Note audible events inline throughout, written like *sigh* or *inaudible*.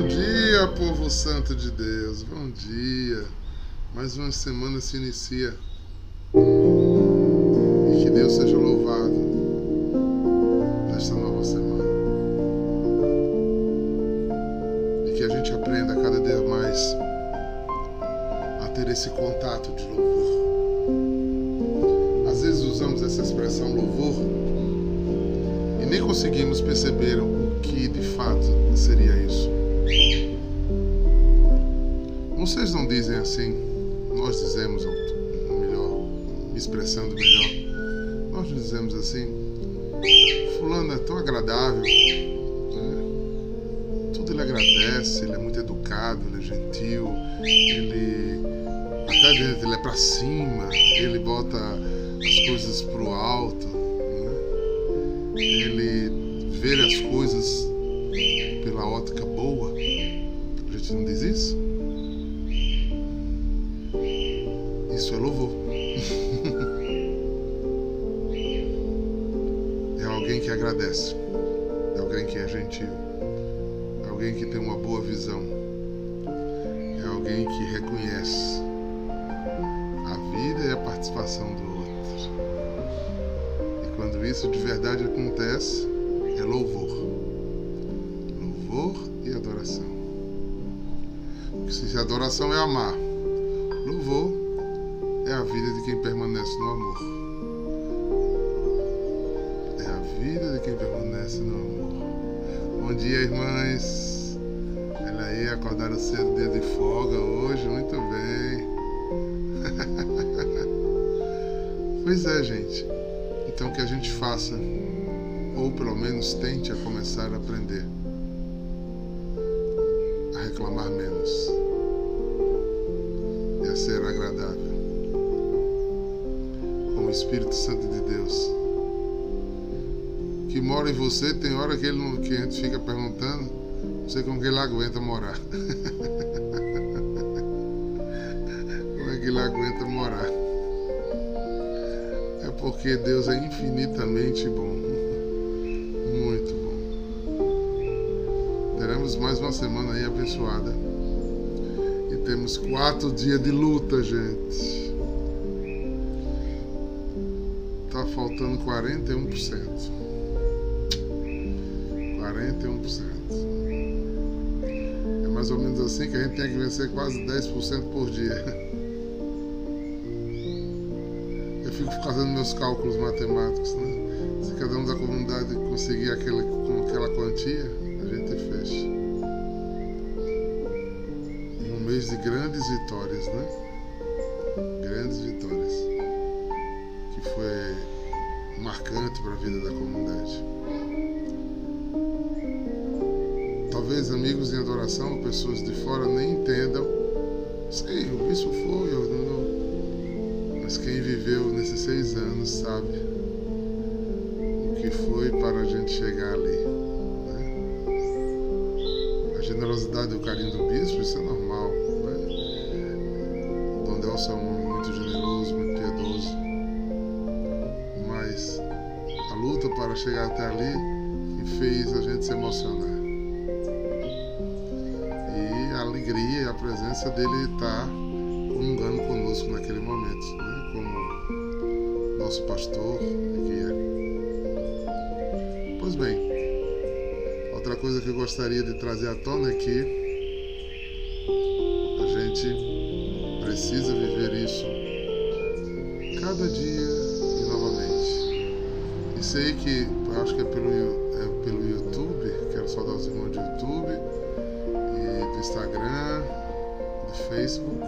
Bom dia, povo santo de Deus. Bom dia. Mais uma semana se inicia. E que Deus seja louvado nesta nova semana. E que a gente aprenda cada dia mais a ter esse contato de louvor. Às vezes usamos essa expressão louvor e nem conseguimos perceber o que de fato seria isso. Vocês não dizem assim, nós dizemos, ou melhor, me expressando melhor, nós dizemos assim, fulano é tão agradável, né? tudo ele agradece, ele é muito educado, ele é gentil, ele até ele é para cima, ele bota as coisas pro alto, adoração. Porque se adoração é amar, louvor é a vida de quem permanece no amor. É a vida de quem permanece no amor. Bom dia, irmãs. Olha aí, acordaram cedo, dia de folga hoje, muito bem. *laughs* pois é, gente. Então que a gente faça, ou pelo menos tente a começar a aprender reclamar menos e a ser agradável com o Espírito Santo de Deus que mora em você. Tem hora que, ele que a gente fica perguntando, não sei como que ele aguenta morar. *laughs* como é que ele aguenta morar? É porque Deus é infinitamente bom. Mais uma semana aí abençoada. E temos quatro dias de luta, gente. Tá faltando 41%. 41%. É mais ou menos assim que a gente tem que vencer quase 10% por dia. Eu fico fazendo meus cálculos matemáticos, né? Se cada um da comunidade conseguir aquele, com aquela quantia, mês de grandes vitórias, né? Grandes vitórias. Que foi marcante para a vida da comunidade. Talvez amigos em adoração, pessoas de fora nem entendam. Sei, o bispo foi, eu não. Mas quem viveu nesses seis anos sabe e o carinho do bispo, isso é normal. Né? Dom Delson é um homem muito generoso, muito piedoso. Mas a luta para chegar até ali que fez a gente se emocionar alegria e a presença dele está comungando conosco naquele momento, né? como nosso pastor e guia. Pois bem, coisa que eu gostaria de trazer à tona é que a gente precisa viver isso cada dia e novamente. E sei que, acho que é pelo, é pelo YouTube, quero saudar os irmãos de YouTube do Instagram, do Facebook.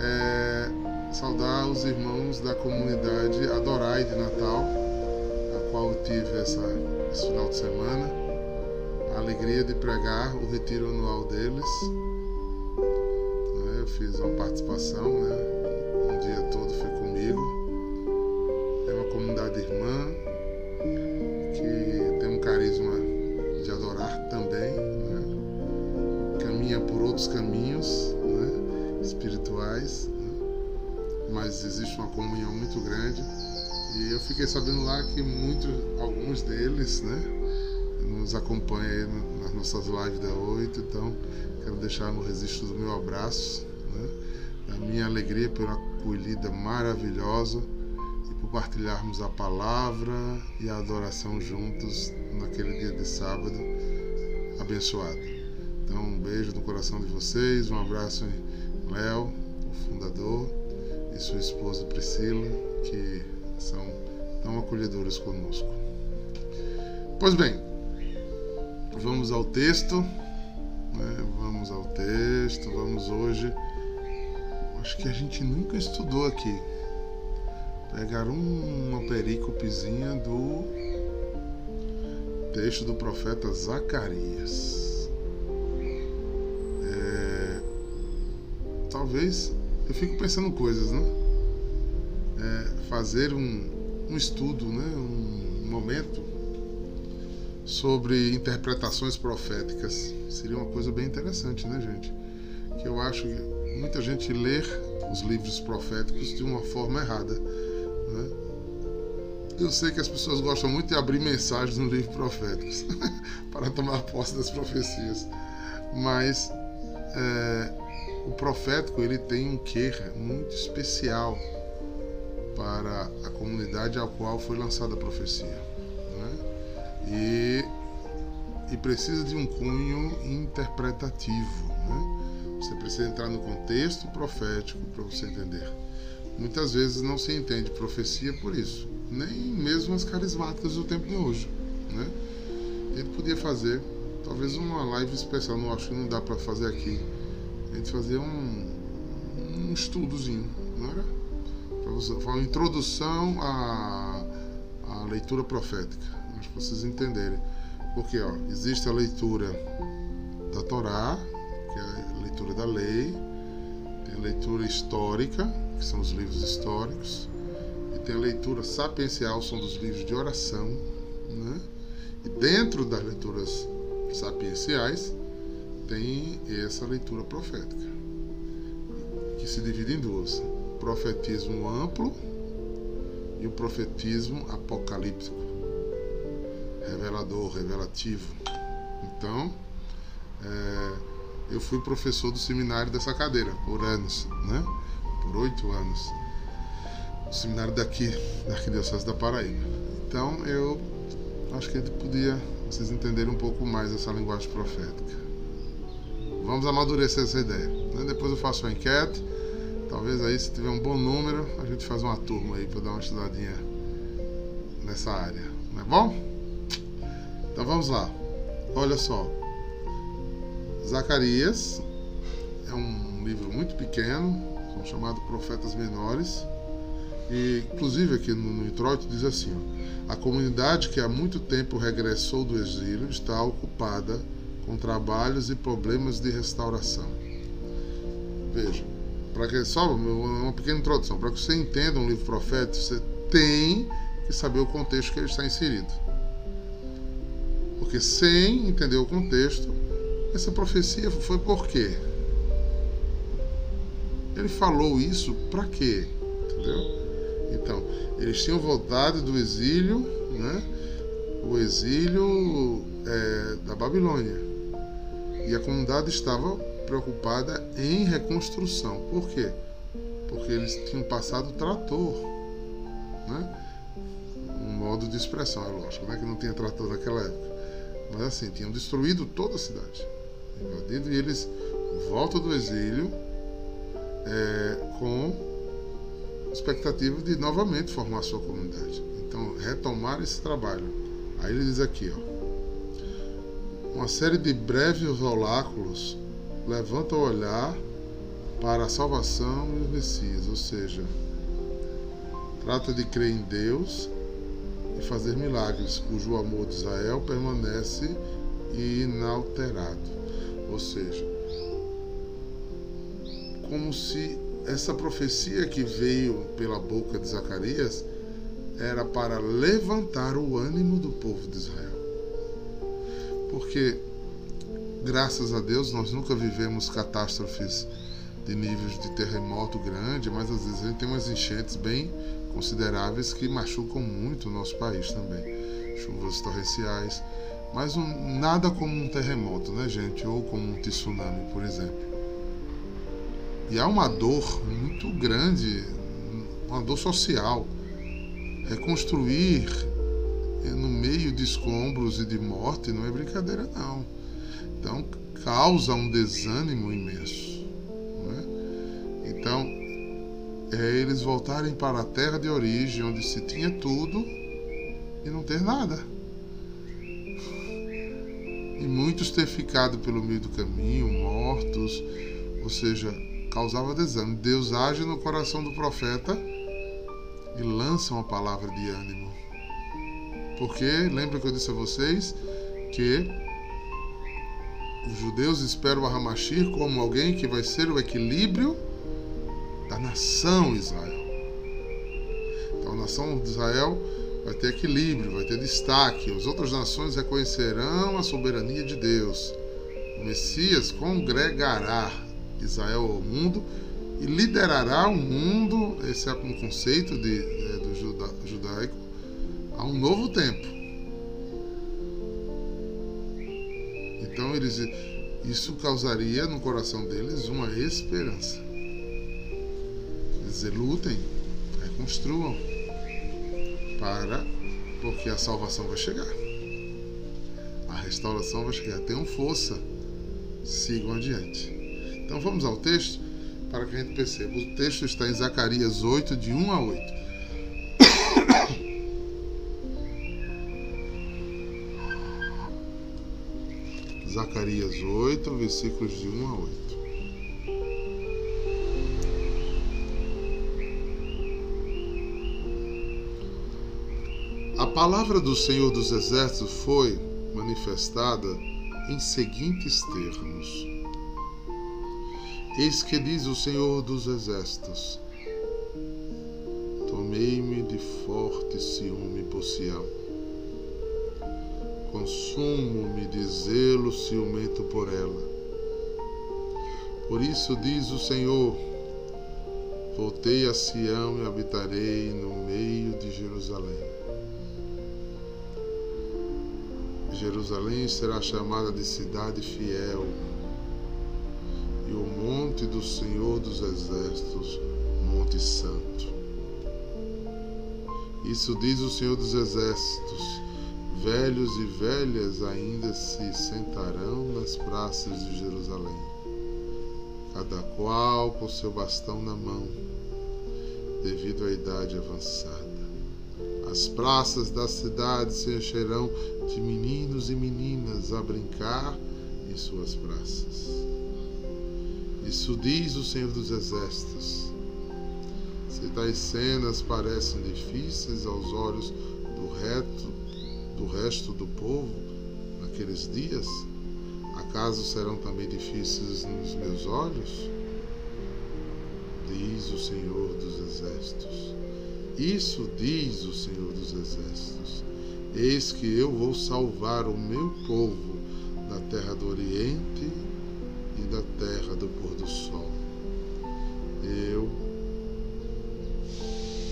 É, saudar os irmãos da comunidade Adorai de Natal, a qual eu tive essa, esse final de semana. Alegria de pregar o retiro anual deles. Eu fiz uma participação, né? um dia todo foi comigo. É uma comunidade irmã que tem um carisma de adorar também, caminha por outros caminhos né, espirituais, né, mas existe uma comunhão muito grande. E eu fiquei sabendo lá que muitos, alguns deles, né, nos acompanham nas nossas lives da 8. Então, quero deixar no registro do meu abraço, né? da minha alegria pela acolhida maravilhosa e por partilharmos a palavra e a adoração juntos naquele dia de sábado abençoado. Então, um beijo no coração de vocês, um abraço em Léo, o fundador, e sua esposa Priscila, que são tão acolhedoras conosco. Pois bem, vamos ao texto. Né? Vamos ao texto. Vamos hoje. Acho que a gente nunca estudou aqui. Pegar uma perícopezinha do texto do profeta Zacarias. É, talvez eu fico pensando coisas, né? É, fazer um, um estudo, né? um momento sobre interpretações proféticas. Seria uma coisa bem interessante, né, gente? Que eu acho que muita gente lê os livros proféticos de uma forma errada. Né? Eu sei que as pessoas gostam muito de abrir mensagens no livro proféticos *laughs* para tomar posse das profecias, mas é, o profético ele tem um quê muito especial para a comunidade ao qual foi lançada a profecia e, e precisa de um cunho interpretativo. Né? Você precisa entrar no contexto profético para você entender. Muitas vezes não se entende profecia por isso, nem mesmo as carismáticas do tempo de hoje. Né? Ele podia fazer talvez uma live especial, não acho que não dá para fazer aqui. A gente fazer um, um estudozinho, não era? Uma introdução à, à leitura profética para vocês entenderem. Porque ó, existe a leitura da Torá, que é a leitura da lei, tem a leitura histórica, que são os livros históricos, e tem a leitura sapiencial, são dos livros de oração, né? E dentro das leituras sapienciais tem essa leitura profética, que se divide em duas: profetismo amplo e o profetismo apocalíptico revelador, revelativo. Então, é, eu fui professor do seminário dessa cadeira por anos, né? Por oito anos. O seminário daqui, da Arquidiocese da Paraíba. Então, eu acho que ele podia vocês entenderem um pouco mais essa linguagem profética. Vamos amadurecer essa ideia. Né? Depois eu faço uma enquete. Talvez aí, se tiver um bom número, a gente faz uma turma aí para dar uma estudadinha nessa área. Não é bom? Então vamos lá. Olha só. Zacarias é um livro muito pequeno, são chamados profetas menores. E inclusive aqui no, introito diz assim: ó, a comunidade que há muito tempo regressou do exílio está ocupada com trabalhos e problemas de restauração. Veja, para que só uma pequena introdução, para que você entenda um livro profético, você tem que saber o contexto que ele está inserido. Porque sem entender o contexto, essa profecia foi por quê? Ele falou isso para quê? Entendeu? Então, eles tinham voltado do exílio, né? O exílio é, da Babilônia. E a comunidade estava preocupada em reconstrução. Por quê? Porque eles tinham passado trator, né? Um modo de expressão, é lógico, né? Que não tinha trator naquela época. Mas assim, tinham destruído toda a cidade. E eles voltam do exílio é, com expectativa de novamente formar sua comunidade. Então, retomar esse trabalho. Aí ele diz aqui, ó, uma série de breves oláculos levanta o olhar para a salvação o Messias, ou seja, trata de crer em Deus fazer milagres, cujo amor de Israel permanece inalterado. Ou seja, como se essa profecia que veio pela boca de Zacarias era para levantar o ânimo do povo de Israel. Porque, graças a Deus, nós nunca vivemos catástrofes de níveis de terremoto grande, mas às vezes a gente tem umas enchentes bem consideráveis que machucam muito o nosso país também. Chuvas torrenciais, Mas um, nada como um terremoto, né, gente? Ou como um tsunami, por exemplo. E há uma dor muito grande, uma dor social. Reconstruir no meio de escombros e de morte não é brincadeira, não. Então, causa um desânimo imenso. É? Então, é eles voltarem para a terra de origem, onde se tinha tudo e não ter nada. E muitos ter ficado pelo meio do caminho, mortos, ou seja, causava desânimo. Deus age no coração do profeta e lança uma palavra de ânimo. Porque, lembra que eu disse a vocês que os judeus esperam o Hamashir como alguém que vai ser o equilíbrio da nação Israel. Então, a nação de Israel vai ter equilíbrio, vai ter destaque. As outras nações reconhecerão a soberania de Deus. O Messias congregará Israel ao mundo e liderará o mundo, esse é um conceito de, é, do juda, judaico, a um novo tempo. Então eles, isso causaria no coração deles uma esperança. Dizer, lutem, reconstruam, para, porque a salvação vai chegar. A restauração vai chegar. Tenham força, sigam adiante. Então vamos ao texto para que a gente perceba. O texto está em Zacarias 8, de 1 a 8. *coughs* Zacarias 8, versículos de 1 a 8. A palavra do Senhor dos Exércitos foi manifestada em seguintes termos. Eis que diz o Senhor dos Exércitos: Tomei-me de forte ciúme por Sião. Consumo-me de zelo ciumento por ela. Por isso diz o Senhor: Voltei a Sião e habitarei no meio de Jerusalém. Jerusalém será chamada de cidade fiel e o monte do Senhor dos Exércitos, Monte Santo. Isso diz o Senhor dos Exércitos: velhos e velhas ainda se sentarão nas praças de Jerusalém, cada qual com seu bastão na mão, devido à idade avançada. As praças da cidade se encherão de meninos e meninas a brincar em suas praças. Isso diz o Senhor dos Exércitos. Se tais cenas parecem difíceis aos olhos do reto, do resto do povo naqueles dias, acaso serão também difíceis nos meus olhos? Diz o Senhor dos Exércitos. Isso diz o Senhor dos Exércitos. Eis que eu vou salvar o meu povo da terra do Oriente e da terra do pôr do sol. Eu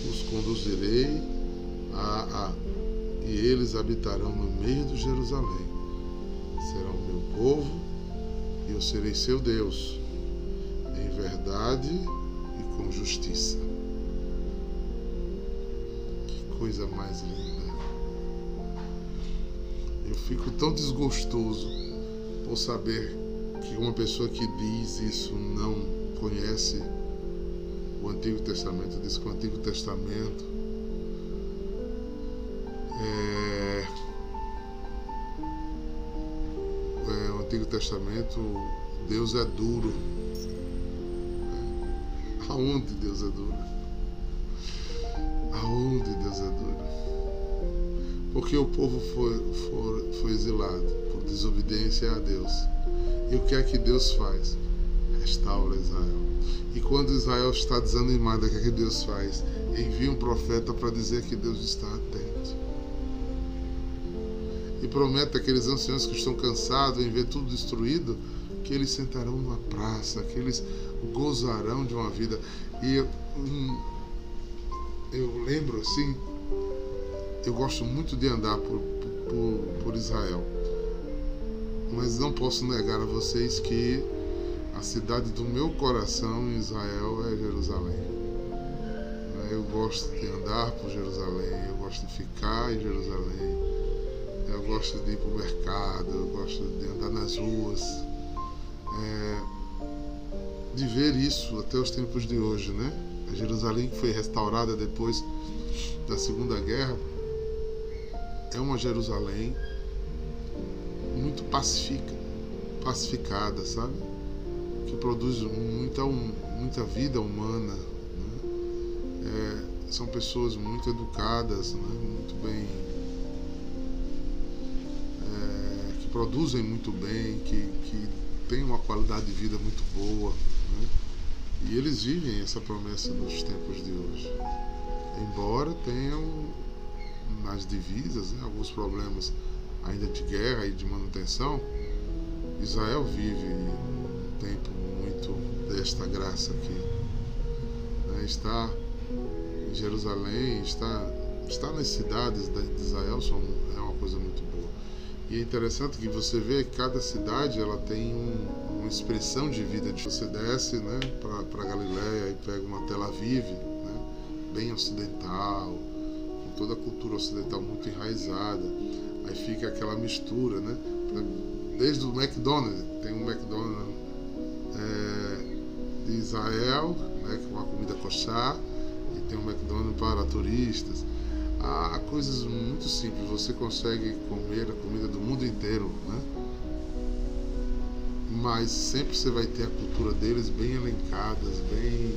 os conduzirei a, a e eles habitarão no meio de Jerusalém. Serão meu povo e eu serei seu Deus, em verdade e com justiça. Coisa mais linda! Eu fico tão desgostoso por saber que uma pessoa que diz isso não conhece o Antigo Testamento, diz que o Antigo Testamento é, é, o Antigo Testamento Deus é duro. Aonde Deus é duro? Porque o povo foi, foi, foi exilado por desobediência a Deus. E o que é que Deus faz? Restaura Israel. E quando Israel está desanimado, o que é que Deus faz? Envia um profeta para dizer que Deus está atento. E promete àqueles anciãos que estão cansados em ver tudo destruído que eles sentarão numa praça, que eles gozarão de uma vida. E hum, eu lembro assim, eu gosto muito de andar por, por, por Israel mas não posso negar a vocês que a cidade do meu coração em Israel é Jerusalém. Eu gosto de andar por Jerusalém, eu gosto de ficar em Jerusalém, eu gosto de ir para o mercado, eu gosto de andar nas ruas, é, de ver isso até os tempos de hoje, né? A Jerusalém que foi restaurada depois da Segunda Guerra é uma Jerusalém muito pacifica, pacificada, sabe? Que produz muita, muita vida humana. Né? É, são pessoas muito educadas, né? muito bem. É, que produzem muito bem, que, que têm uma qualidade de vida muito boa. Né? E eles vivem essa promessa nos tempos de hoje. Embora tenham nas divisas né, alguns problemas ainda de guerra e de manutenção, Israel vive um tempo muito desta graça aqui. Né? Está em Jerusalém, está, está nas cidades de Israel, são, é uma coisa muito boa. E é interessante que você vê que cada cidade ela tem um, uma expressão de vida. Você desce né, para Galiléia e pega uma Tel Aviv, né, bem ocidental, toda a cultura ocidental muito enraizada Aí fica aquela mistura, né? Desde o McDonald's, tem um McDonald's é, de Israel, né, com uma comida coxá, e tem um McDonald's para turistas. Há coisas muito simples, você consegue comer a comida do mundo inteiro, né? Mas sempre você vai ter a cultura deles bem elencadas, bem,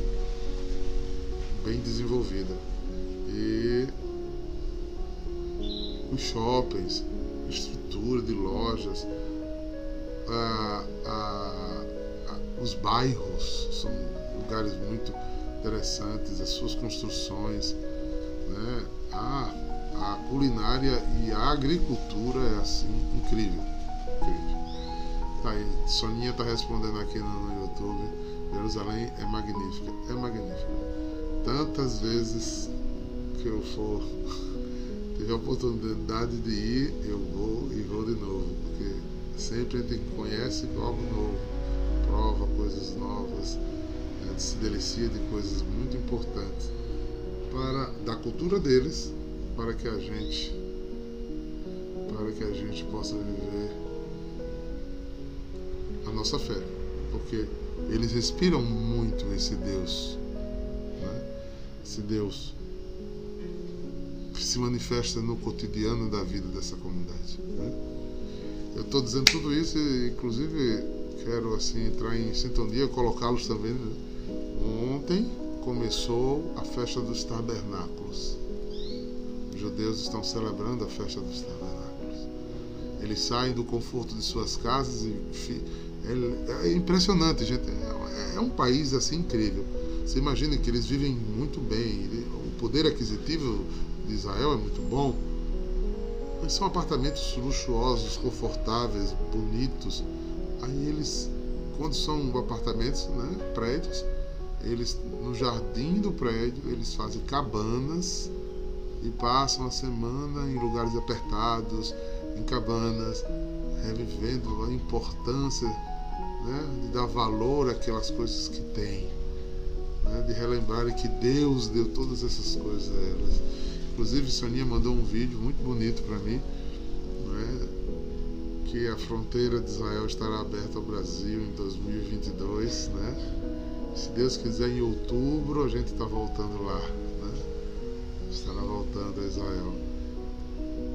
bem desenvolvida. E os shoppings, estrutura de lojas, a, a, a, os bairros são lugares muito interessantes, as suas construções, né? a, a culinária e a agricultura é assim incrível. incrível. Tá aí, Soninha está respondendo aqui no, no YouTube. Jerusalém é magnífica, é magnífica. Tantas vezes que eu for *laughs* tiver a oportunidade de ir, eu vou e vou de novo, porque sempre a gente conhece algo novo, prova coisas novas, gente se delicia de coisas muito importantes para da cultura deles, para que a gente para que a gente possa viver a nossa fé, porque eles respiram muito esse Deus, né? esse Deus se manifesta no cotidiano da vida dessa comunidade. Né? Eu estou dizendo tudo isso e, inclusive, quero assim entrar em sintonia, colocá-los também. Né? Ontem começou a festa dos tabernáculos. Os judeus estão celebrando a festa dos tabernáculos. Eles saem do conforto de suas casas e é, é impressionante, gente. É, um país assim incrível. Você imagina que eles vivem muito bem, o poder aquisitivo de Israel é muito bom. Mas são apartamentos luxuosos, confortáveis, bonitos. Aí eles, quando são apartamentos, né, prédios, eles no jardim do prédio eles fazem cabanas e passam a semana em lugares apertados, em cabanas, revivendo a importância né, de dar valor àquelas coisas que têm, né, de relembrar que Deus deu todas essas coisas a elas. Inclusive, Soninha mandou um vídeo muito bonito para mim, né, que a fronteira de Israel estará aberta ao Brasil em 2022. Né? Se Deus quiser, em outubro a gente está voltando lá. Né? Estará voltando a Israel.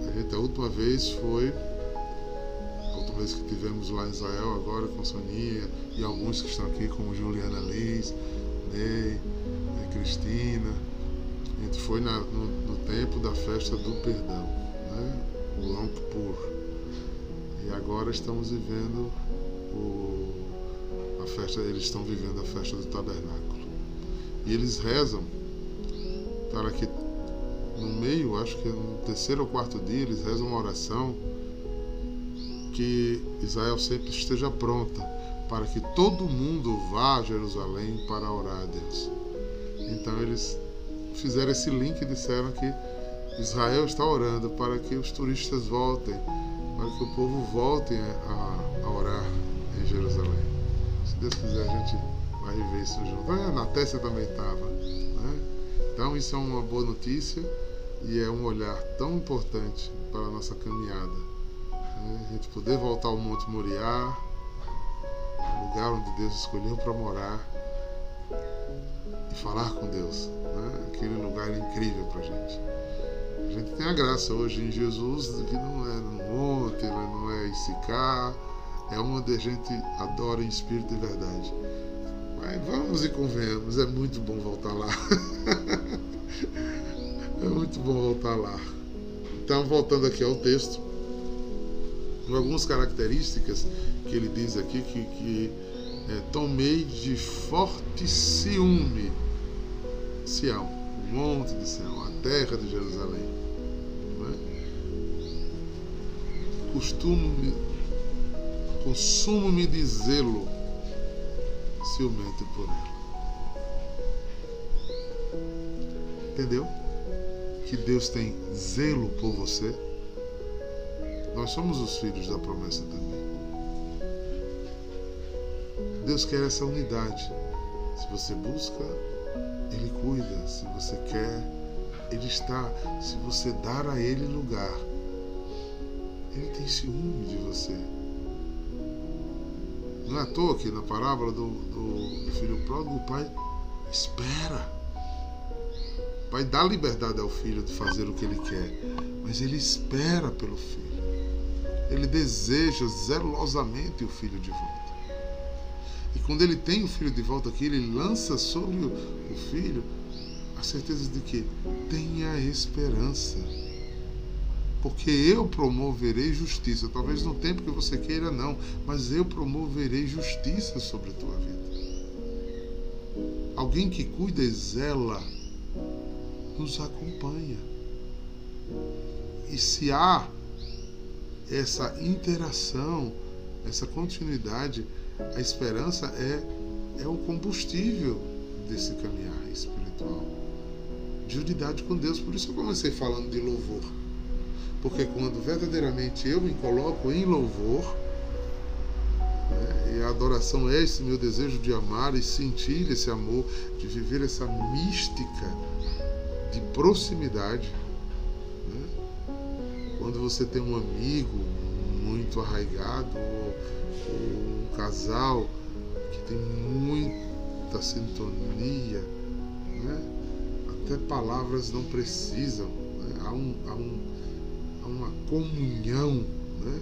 A gente, a última vez foi a última vez que tivemos lá em Israel, agora com Soninha e alguns que estão aqui, como Juliana Liz, Ney, Cristina. Gente foi na, no, no, tempo da festa do perdão, né? o Yom Kippur. E agora estamos vivendo o, a festa, eles estão vivendo a festa do tabernáculo. E eles rezam para que no meio, acho que no terceiro ou quarto dia, eles rezam uma oração que Israel sempre esteja pronta para que todo mundo vá a Jerusalém para orar a Deus. Então eles fizeram esse link e disseram que Israel está orando para que os turistas voltem, para que o povo volte a, Jerusalém. Se Deus quiser, a gente vai viver isso junto. É, na também estava. Né? Então, isso é uma boa notícia e é um olhar tão importante para a nossa caminhada. Né? A gente poder voltar ao Monte Moriá, lugar onde Deus escolheu para morar e falar com Deus. Né? Aquele lugar incrível para a gente. A gente tem a graça hoje em Jesus que não é no monte, não é em Sicá, é onde a gente adora em espírito e verdade. Mas vamos e convenhamos, é muito bom voltar lá. *laughs* é muito bom voltar lá. Então, voltando aqui ao texto, algumas características que ele diz aqui que, que é, tomei de forte ciúme Sião, monte de Sião, a terra de Jerusalém. É? Costumo-me, consumo-me de zelo ciumento por ela. Entendeu? Que Deus tem zelo por você. Nós somos os filhos da promessa também. Deus quer essa unidade. Se você busca, Ele cuida. Se você quer, Ele está. Se você dar a Ele lugar, Ele tem ciúme de você. Não é à toa que na parábola do, do, do filho pródigo, o pai espera. O pai dá liberdade ao filho de fazer o que ele quer, mas ele espera pelo filho. Ele deseja zelosamente o filho de volta. E quando ele tem o filho de volta aqui, ele lança sobre o, filho a certeza de que tenha esperança. Porque eu promoverei justiça. Talvez no tempo que você queira, não. Mas eu promoverei justiça sobre a tua vida. Alguém que cuida e zela nos acompanha. E se há essa interação, essa continuidade, a esperança é, é o combustível desse caminhar espiritual. De unidade com Deus. Por isso eu comecei falando de louvor. Porque quando verdadeiramente eu me coloco em louvor, né, e a adoração é esse meu desejo de amar e sentir esse amor, de viver essa mística de proximidade. Né? Quando você tem um amigo muito arraigado, casal que tem muita sintonia, né? até palavras não precisam, né? há, um, há, um, há uma comunhão. Né?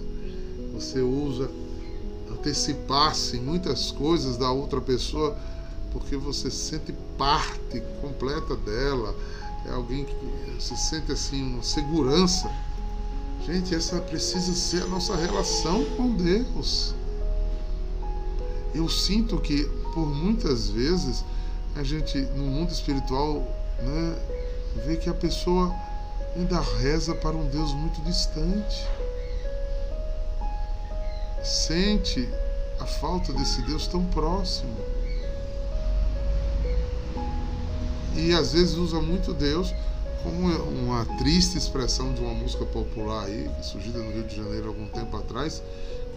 Você usa antecipar-se muitas coisas da outra pessoa porque você sente parte completa dela, é alguém que se sente assim uma segurança. Gente, essa precisa ser a nossa relação com Deus eu sinto que por muitas vezes a gente no mundo espiritual né, vê que a pessoa ainda reza para um Deus muito distante. Sente a falta desse Deus tão próximo. E às vezes usa muito Deus como uma triste expressão de uma música popular aí, surgida no Rio de Janeiro algum tempo atrás,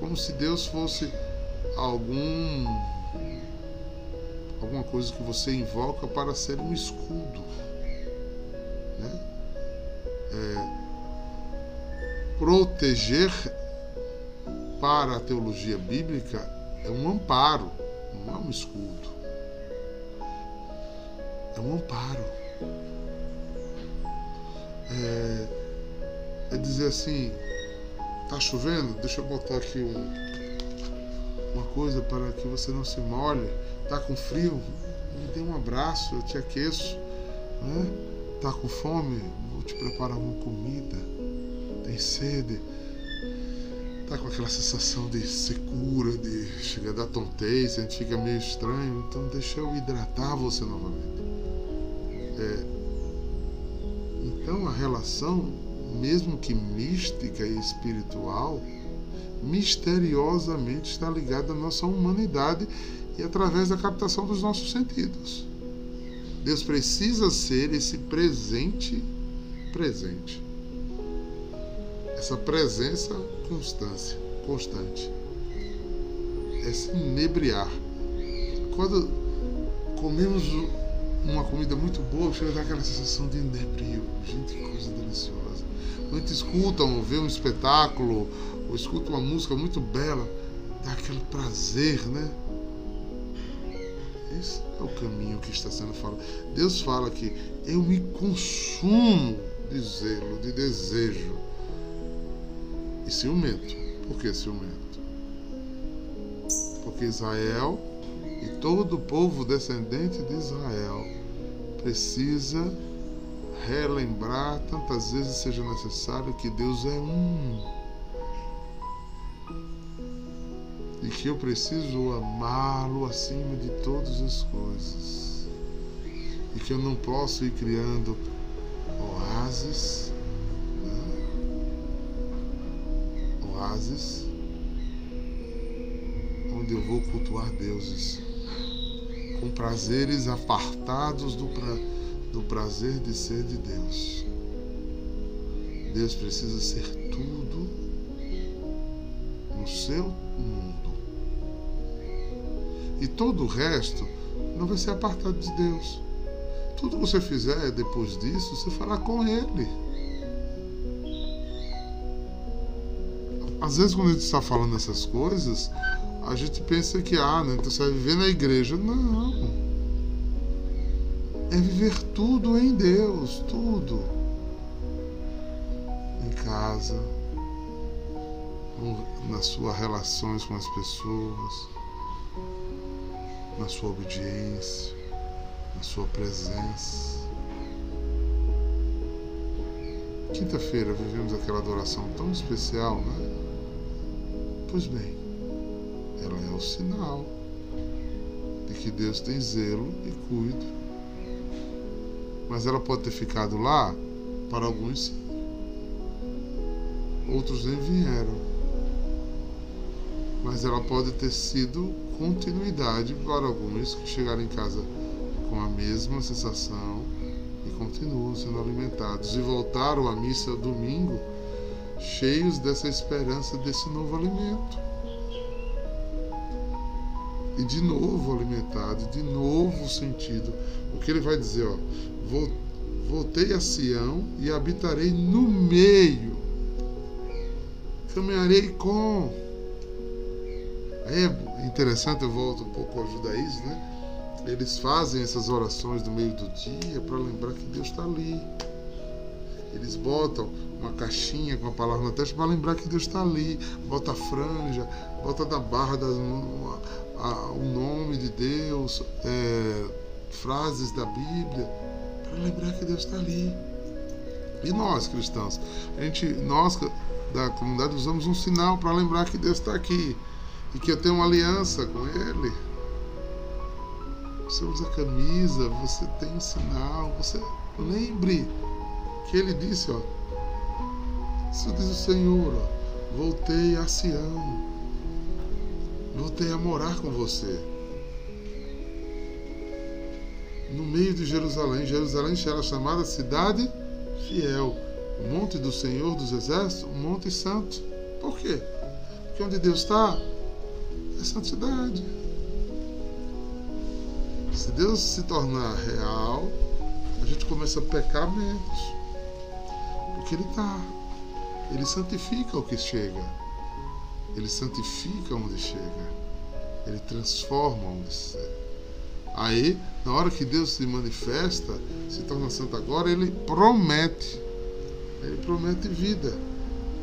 como se Deus fosse algum alguma coisa que você invoca para ser um escudo. Né? É, proteger para a teologia bíblica é um amparo, não é um escudo. É um amparo. É, é dizer assim, tá chovendo? Deixa eu botar aqui um uma coisa para que você não se molhe. Tá com frio? Me dê um abraço, eu te aqueço. Né? Tá com fome? Vou te preparar uma comida. Tem sede? Tá com aquela sensação de secura, de chegar da tontez, a gente fica meio estranho. Então deixa eu hidratar você novamente. É, então a relação, mesmo que mística e espiritual, misteriosamente está ligada à nossa humanidade e através da captação dos nossos sentidos. Deus precisa ser esse presente presente. Essa presença constância, constante. é se inebriar. Quando comemos uma comida muito boa, chega a dar aquela sensação de inebrio. Gente, que coisa deliciosa. Quando a gente escuta, vê um espetáculo, ou escuta uma música muito bela, dá aquele prazer, né? Esse é o caminho que está sendo falado. Deus fala que eu me consumo de zelo, de desejo e ciumento. Por que ciumento? Porque Israel e todo o povo descendente de Israel precisa relembrar tantas vezes seja necessário que Deus é um. E que eu preciso amá-lo acima de todas as coisas. E que eu não posso ir criando oásis, né? oásis, onde eu vou cultuar deuses com prazeres apartados do, pra, do prazer de ser de Deus. Deus precisa ser tudo no seu mundo. E todo o resto não vai ser apartado de Deus. Tudo que você fizer depois disso, você fará com Ele. Às vezes, quando a gente está falando essas coisas, a gente pensa que, ah, né, então você vai viver na igreja. Não. É viver tudo em Deus, tudo. Em casa, nas suas relações com as pessoas, na sua obediência, na sua presença. Quinta-feira vivemos aquela adoração tão especial, né? Pois bem, ela é o sinal de que Deus tem zelo e cuida. Mas ela pode ter ficado lá para alguns. Outros nem vieram. Mas ela pode ter sido continuidade para alguns que chegaram em casa com a mesma sensação e continuam sendo alimentados e voltaram à missa domingo cheios dessa esperança desse novo alimento e de novo alimentado, de novo sentido. O que ele vai dizer, ó, voltei a Sião e habitarei no meio, caminharei com. É interessante, eu volto um pouco ao judaísmo, né? Eles fazem essas orações no meio do dia para lembrar que Deus está ali. Eles botam uma caixinha com a palavra na testa para lembrar que Deus está ali. Bota a franja, bota da barra das, a, o nome de Deus, é, frases da Bíblia, para lembrar que Deus está ali. E nós, cristãos, a gente, nós da comunidade usamos um sinal para lembrar que Deus está aqui e que eu tenho uma aliança com Ele. Você usa camisa, você tem um sinal, você lembre que Ele disse, ó, isso diz o Senhor, ó, voltei a Sião voltei a morar com você. No meio de Jerusalém. Jerusalém era chamada Cidade Fiel. Monte do Senhor dos Exércitos, Monte Santo. Por quê? Porque onde Deus está é santidade. Se Deus se tornar real, a gente começa a pecar menos. Porque Ele está. Ele santifica o que chega. Ele santifica onde chega. Ele transforma onde chega. Aí, na hora que Deus se manifesta, se torna santo agora, ele promete. Ele promete vida.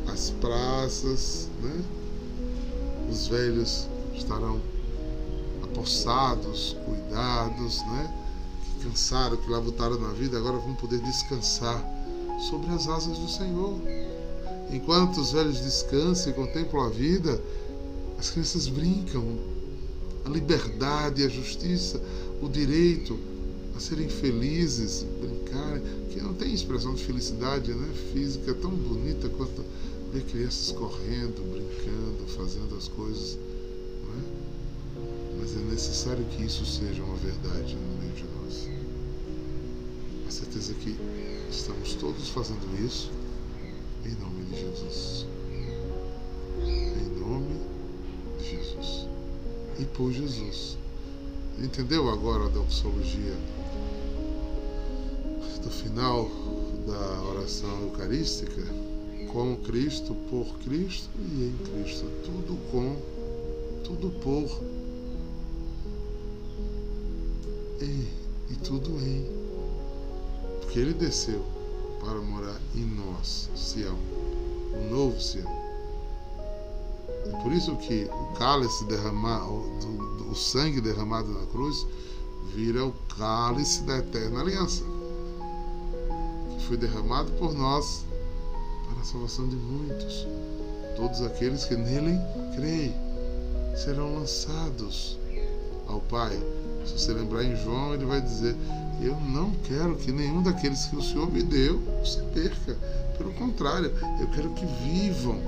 As praças, né? Os velhos estarão apossados, cuidados, né? Que cansaram, que labutaram na vida, agora vão poder descansar sobre as asas do Senhor. Enquanto os velhos descansam e contemplam a vida, as crianças brincam. A liberdade, a justiça, o direito a serem felizes, brincarem, que não tem expressão de felicidade né, física tão bonita quanto ver crianças correndo, brincando, fazendo as coisas. É? Mas é necessário que isso seja uma verdade no meio de nós. A certeza que estamos todos fazendo isso em nome de Jesus. Em nome de Jesus. e por Jesus. Entendeu agora a doxologia do final da oração eucarística? Com Cristo, por Cristo e em Cristo. Tudo com, tudo por e, e tudo em. Porque Ele desceu para morar em nós, Sião, o novo Sião. Por isso que o cálice derramado, o sangue derramado na cruz vira o cálice da eterna aliança, que foi derramado por nós para a salvação de muitos. Todos aqueles que nele creem serão lançados ao Pai. Se você lembrar em João, ele vai dizer: Eu não quero que nenhum daqueles que o Senhor me deu se perca. Pelo contrário, eu quero que vivam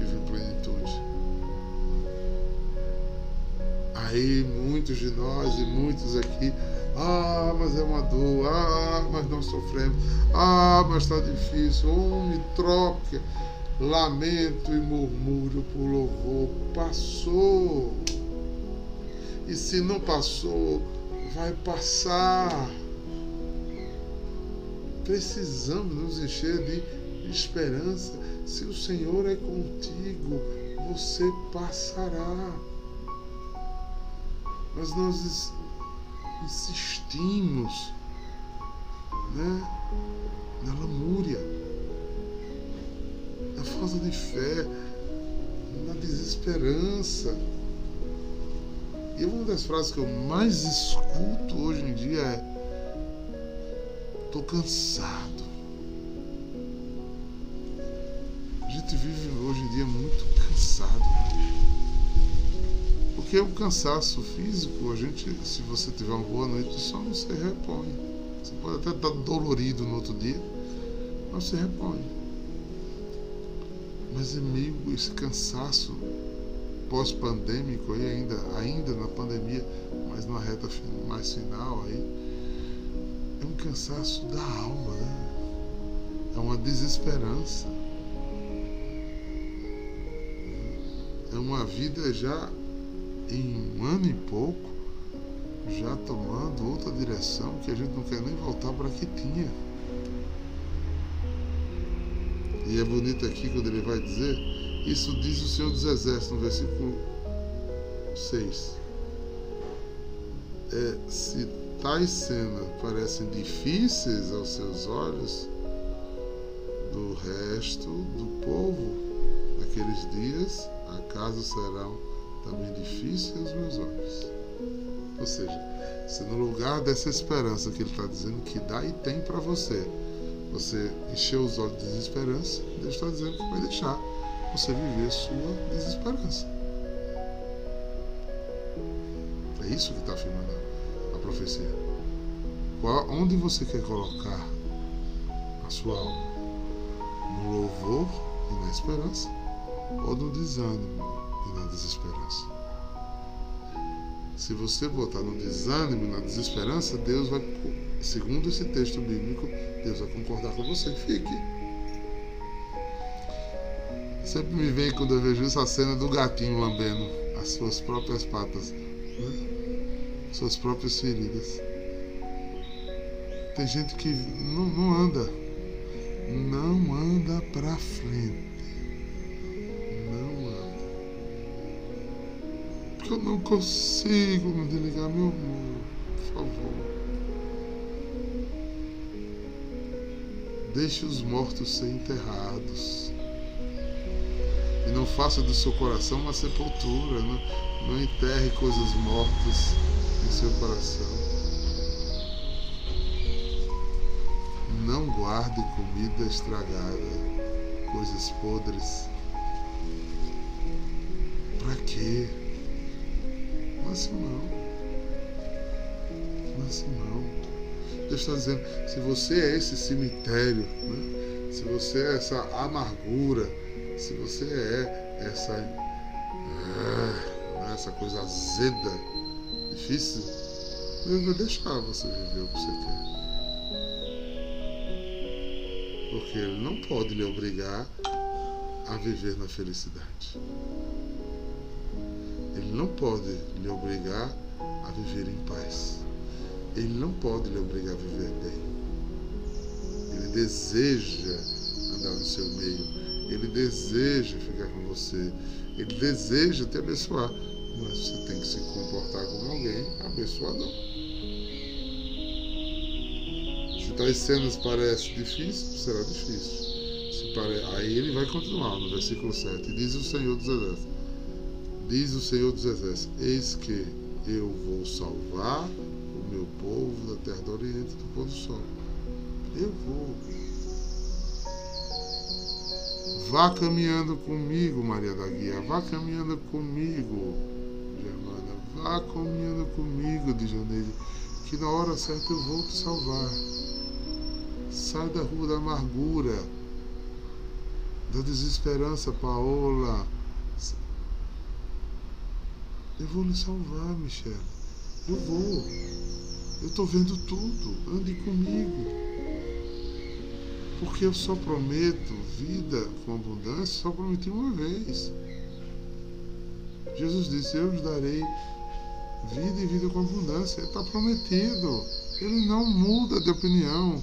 e vivam em plenitude. Aí muitos de nós e muitos aqui, ah, mas é uma dor, ah, mas nós sofremos, ah, mas está difícil, oh, me troca, lamento e murmúrio por louvor, passou. E se não passou, vai passar. Precisamos nos encher de esperança. Se o Senhor é contigo, você passará mas nós insistimos né, na lamúria, na falta de fé, na desesperança. E uma das frases que eu mais escuto hoje em dia é: estou cansado. Gente vive hoje em dia muito cansado. Né? Porque o cansaço físico, a gente, se você tiver uma boa noite de sono, você repõe. Você pode até estar dolorido no outro dia, mas você repõe. Mas é meio esse cansaço pós-pandêmico aí ainda, ainda na pandemia, mas na reta mais final aí, é um cansaço da alma, né? É uma desesperança. É uma vida já em um ano e pouco, já tomando outra direção que a gente não quer nem voltar para que tinha. E é bonito aqui quando ele vai dizer, isso diz o Senhor dos Exércitos, no versículo 6. É, se tais cenas parecem difíceis aos seus olhos, do resto do povo naqueles dias, acaso serão também difícil aos meus olhos. Ou seja, se no lugar dessa esperança que ele está dizendo que dá e tem para você, você encheu os olhos de desesperança, Deus está dizendo que vai deixar você viver sua desesperança. É isso que está afirmando a profecia. Qual, onde você quer colocar a sua alma? No louvor e na esperança? Ou no desânimo e na desesperança. Se você botar no desânimo e na desesperança, Deus vai, segundo esse texto bíblico, Deus vai concordar com você. Fique. Sempre me vem quando eu vejo essa cena do gatinho lambendo as suas próprias patas, né? suas próprias feridas. Tem gente que não, não anda, não anda para frente. Que eu não consigo me desligar, meu amor. Por favor. Deixe os mortos ser enterrados. E não faça do seu coração uma sepultura. Não, não enterre coisas mortas em seu coração. Não guarde comida estragada, coisas podres. Para quê? Assim não. Assim não. Deus está dizendo, se você é esse cemitério, né? se você é essa amargura, se você é essa, é, essa coisa azeda, difícil, Deus vai deixar você viver o que você quer. Porque Ele não pode lhe obrigar a viver na felicidade não pode lhe obrigar a viver em paz. Ele não pode lhe obrigar a viver bem. Ele deseja andar no seu meio. Ele deseja ficar com você. Ele deseja te abençoar. Mas você tem que se comportar como alguém abençoador. Se tais cenas parecem difíceis, será difícil. Pare... Aí ele vai continuar no versículo 7. Diz o Senhor dos Exércitos. Diz o Senhor dos Exércitos: Eis que eu vou salvar o meu povo da terra do Oriente do pôr do sol. Eu vou. Vá caminhando comigo, Maria da Guia. Vá caminhando comigo, Germana. Vá caminhando comigo, diz Janeide, que na hora certa eu vou te salvar. Sai da rua da amargura, da desesperança, Paola. Eu vou lhe salvar, Michelle. Eu vou. Eu estou vendo tudo. Ande comigo. Porque eu só prometo vida com abundância, só prometi uma vez. Jesus disse: Eu os darei vida e vida com abundância. Está prometido. Ele não muda de opinião.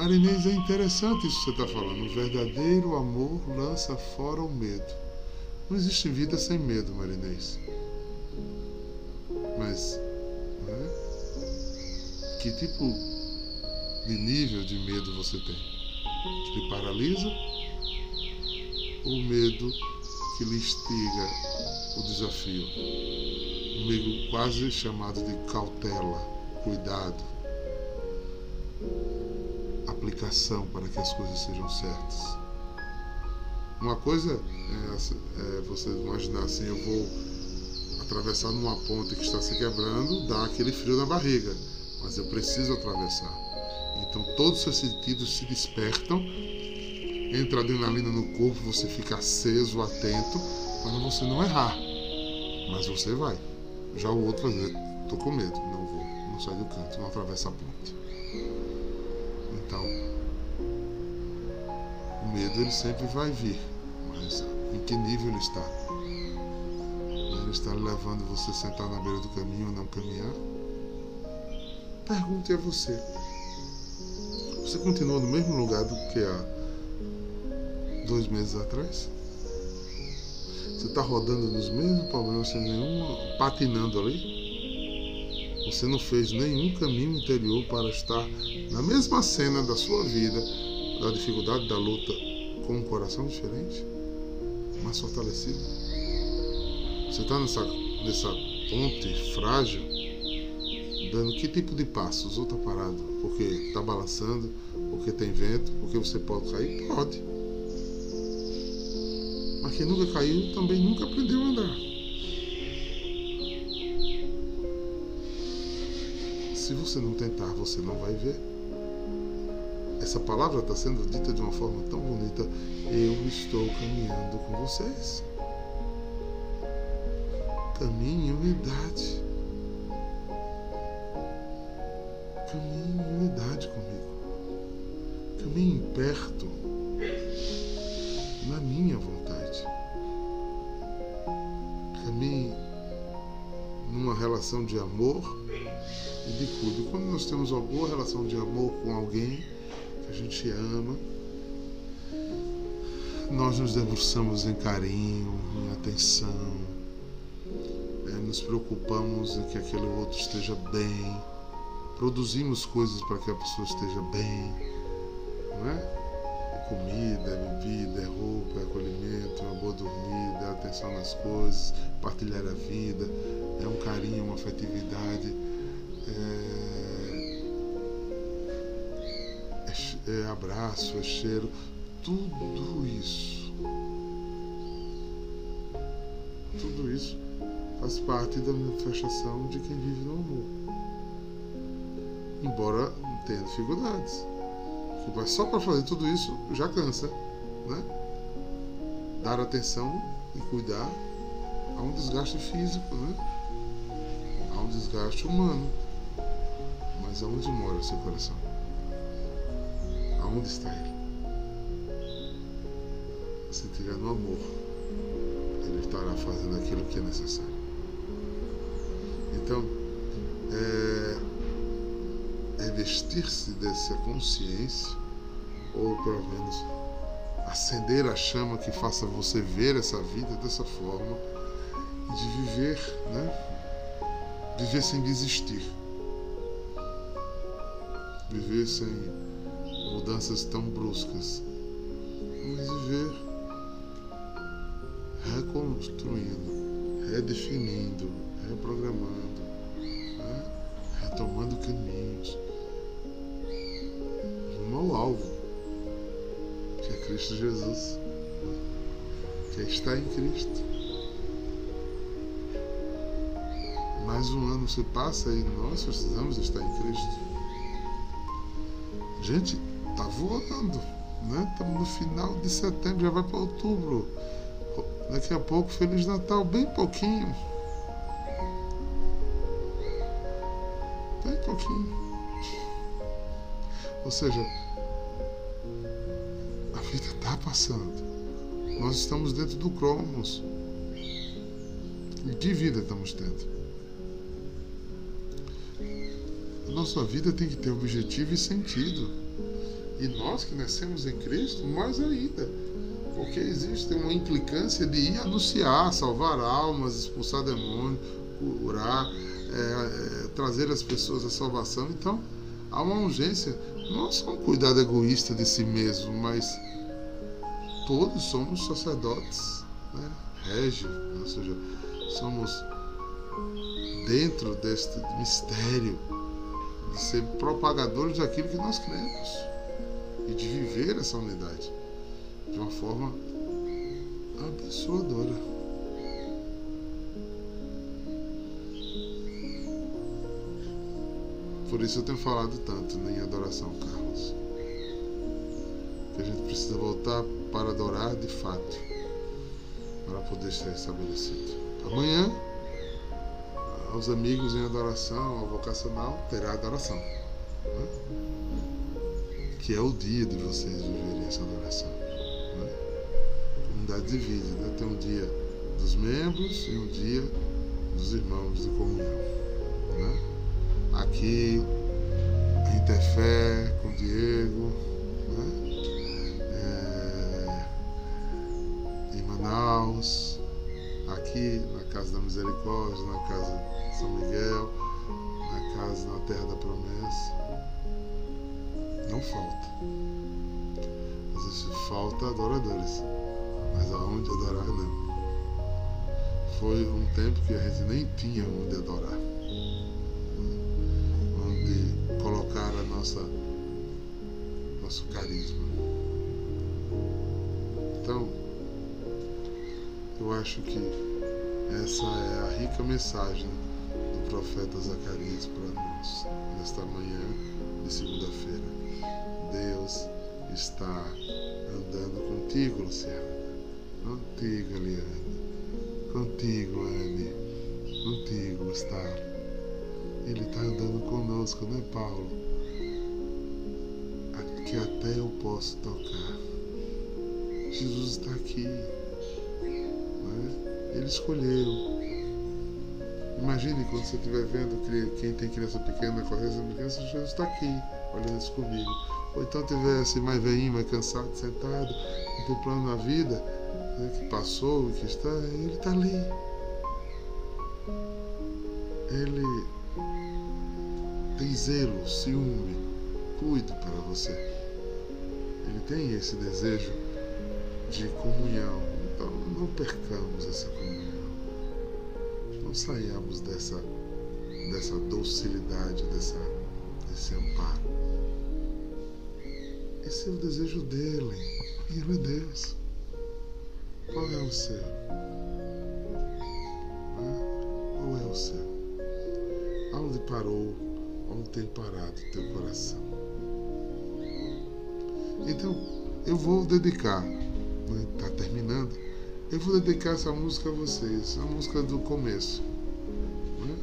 Marinês, é interessante isso que você está falando. O verdadeiro amor lança fora o medo. Não existe vida sem medo, Marinês. Mas, né? que tipo de nível de medo você tem? Que lhe paralisa? Ou medo que lhe instiga o desafio? Um medo quase chamado de cautela, cuidado aplicação para que as coisas sejam certas. Uma coisa é, é você imaginar assim, eu vou atravessar numa ponte que está se quebrando, dá aquele frio na barriga, mas eu preciso atravessar. Então todos os seus sentidos se despertam, entra adrenalina no corpo, você fica aceso, atento, para você não errar. Mas você vai. Já o outro tô com medo, não vou, não sai do canto, não atravessa a ponte. O medo ele sempre vai vir, mas em que nível ele está? Ele está levando você a sentar na beira do caminho ou não caminhar? Pergunte a você. Você continua no mesmo lugar do que há dois meses atrás? Você está rodando nos mesmos problemas sem nenhuma. patinando ali? Você não fez nenhum caminho interior para estar na mesma cena da sua vida, da dificuldade da luta, com um coração diferente, mais fortalecido. Você está nessa, nessa ponte frágil, dando que tipo de passos? Ou está parado? Porque está balançando? Porque tem vento? Porque você pode cair? Pode. Mas quem nunca caiu também nunca aprendeu a andar. Você não tentar, você não vai ver. Essa palavra está sendo dita de uma forma tão bonita. Eu estou caminhando com vocês. Caminhe em unidade. Caminhe em unidade comigo. Caminhe perto na minha vontade. Caminhe numa relação de amor e de cuido. Quando nós temos alguma relação de amor com alguém que a gente ama, nós nos debruçamos em carinho, em atenção, é, nos preocupamos em que aquele outro esteja bem, produzimos coisas para que a pessoa esteja bem, não é? é comida, é bebida, é roupa, acolhimento, uma boa dormida, atenção nas coisas, partilhar a vida, é um carinho, uma afetividade é, é abraço, é cheiro, tudo isso. Tudo isso faz parte da manifestação de quem vive no amor. Embora tenha dificuldades. Mas só para fazer tudo isso já cansa. Né? Dar atenção e cuidar a um desgaste físico, né? a um desgaste humano. Aonde mora o seu coração? Aonde está ele? se tiver no amor, ele estará fazendo aquilo que é necessário. Então, é, é vestir-se dessa consciência, ou pelo menos acender a chama que faça você ver essa vida dessa forma, de viver, né? Viver sem desistir. Viver sem mudanças tão bruscas. Mas viver reconstruindo, redefinindo, reprogramando, né? retomando caminhos rumo ao alvo, que é Cristo Jesus, que é estar em Cristo. Mais um ano se passa e nós precisamos estar em Cristo. Gente, tá voando, né? Estamos no final de setembro, já vai para outubro. Daqui a pouco, Feliz Natal, bem pouquinho. Bem pouquinho. Ou seja, a vida está passando. Nós estamos dentro do Cromos. E que vida estamos tendo? Nossa vida tem que ter objetivo e sentido. E nós que nascemos em Cristo, mais ainda. Porque existe uma implicância de ir anunciar, salvar almas, expulsar demônios, curar, é, é, trazer as pessoas à salvação. Então, há uma urgência, não é só um cuidado egoísta de si mesmo, mas todos somos sacerdotes, né? rege, ou seja, somos dentro deste mistério de ser propagadores daquilo que nós cremos e de viver essa unidade de uma forma abençoadora. Por isso eu tenho falado tanto em adoração, Carlos. Que a gente precisa voltar para adorar de fato, para poder ser estabelecido. Amanhã aos amigos em adoração, ao vocacional, terá adoração. Né? Que é o dia de vocês viverem essa adoração. Né? Comunidade divide, né? tem um dia dos membros e um dia dos irmãos de comunhão. Né? Aqui, em Tefé, com o Diego, né? é, em Manaus, aqui na Casa da Misericórdia, na Casa são Miguel, na casa, na terra da promessa. Não falta. Às vezes falta adoradores, mas aonde adorar não. Foi um tempo que a gente nem tinha onde adorar. Onde colocar a nossa nosso carisma. Então, eu acho que essa é a rica mensagem profeta Zacarias para nós nesta manhã de segunda-feira. Deus está andando contigo, Luciana. Contigo, Eliane. Contigo, Anne. Contigo, está. Ele está andando conosco, né, Paulo? Que até eu posso tocar. Jesus está aqui. Né? Ele escolheu Imagine quando você estiver vendo quem tem criança pequena correndo, essa criança, Jesus está aqui, olhando isso comigo. Ou então tivesse mais veinho, mais cansado, sentado, contemplando a vida né, que passou, que está, ele está ali. Ele tem zelo, ciúme, cuido para você. Ele tem esse desejo de comunhão. Então não percamos essa comunhão não saiamos dessa, dessa docilidade, dessa, desse amparo. Esse é o desejo dele, e ele é Deus. Qual é o seu? Qual é o seu? Aonde parou, onde tem parado o teu coração? Então, eu vou dedicar, está né, terminando, eu vou dedicar essa música a vocês, a música do começo. Né?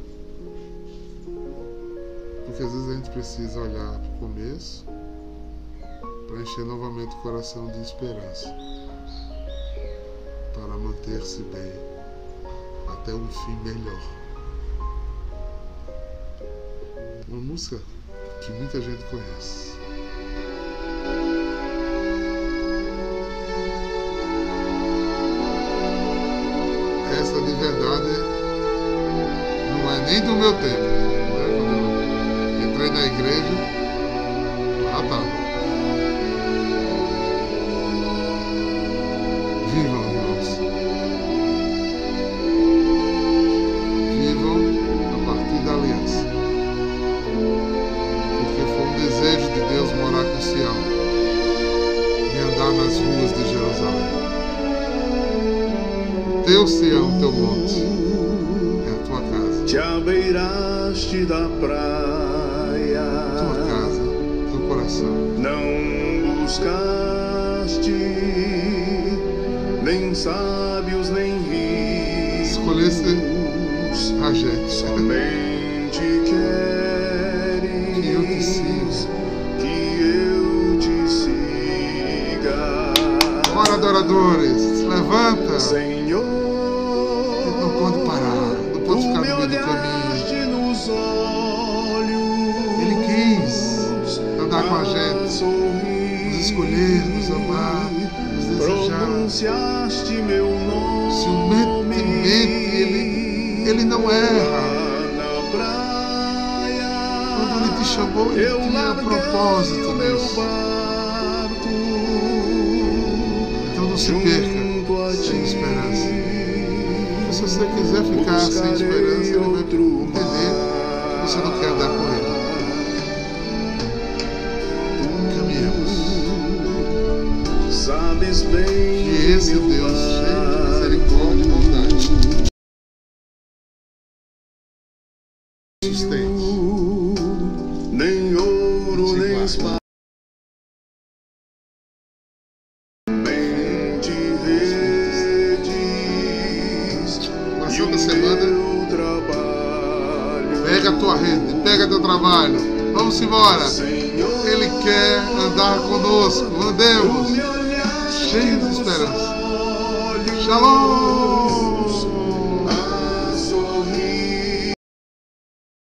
Porque às vezes a gente precisa olhar para o começo para encher novamente o coração de esperança, para manter-se bem até um fim melhor. Uma música que muita gente conhece. nem do meu tempo. Né? Quando eu entrei na igreja, pecadores. Se levanta. Senhor, não pode parar, não pode ficar no meio do caminho. Ele quis andar com a gente, nos escolher, nos amar, nos desejar. Se o mente, mente ele, ele não erra. Quando ele te chamou, ele tinha propósito nisso. se perca sem esperança. Então, se você quiser ficar sem esperança,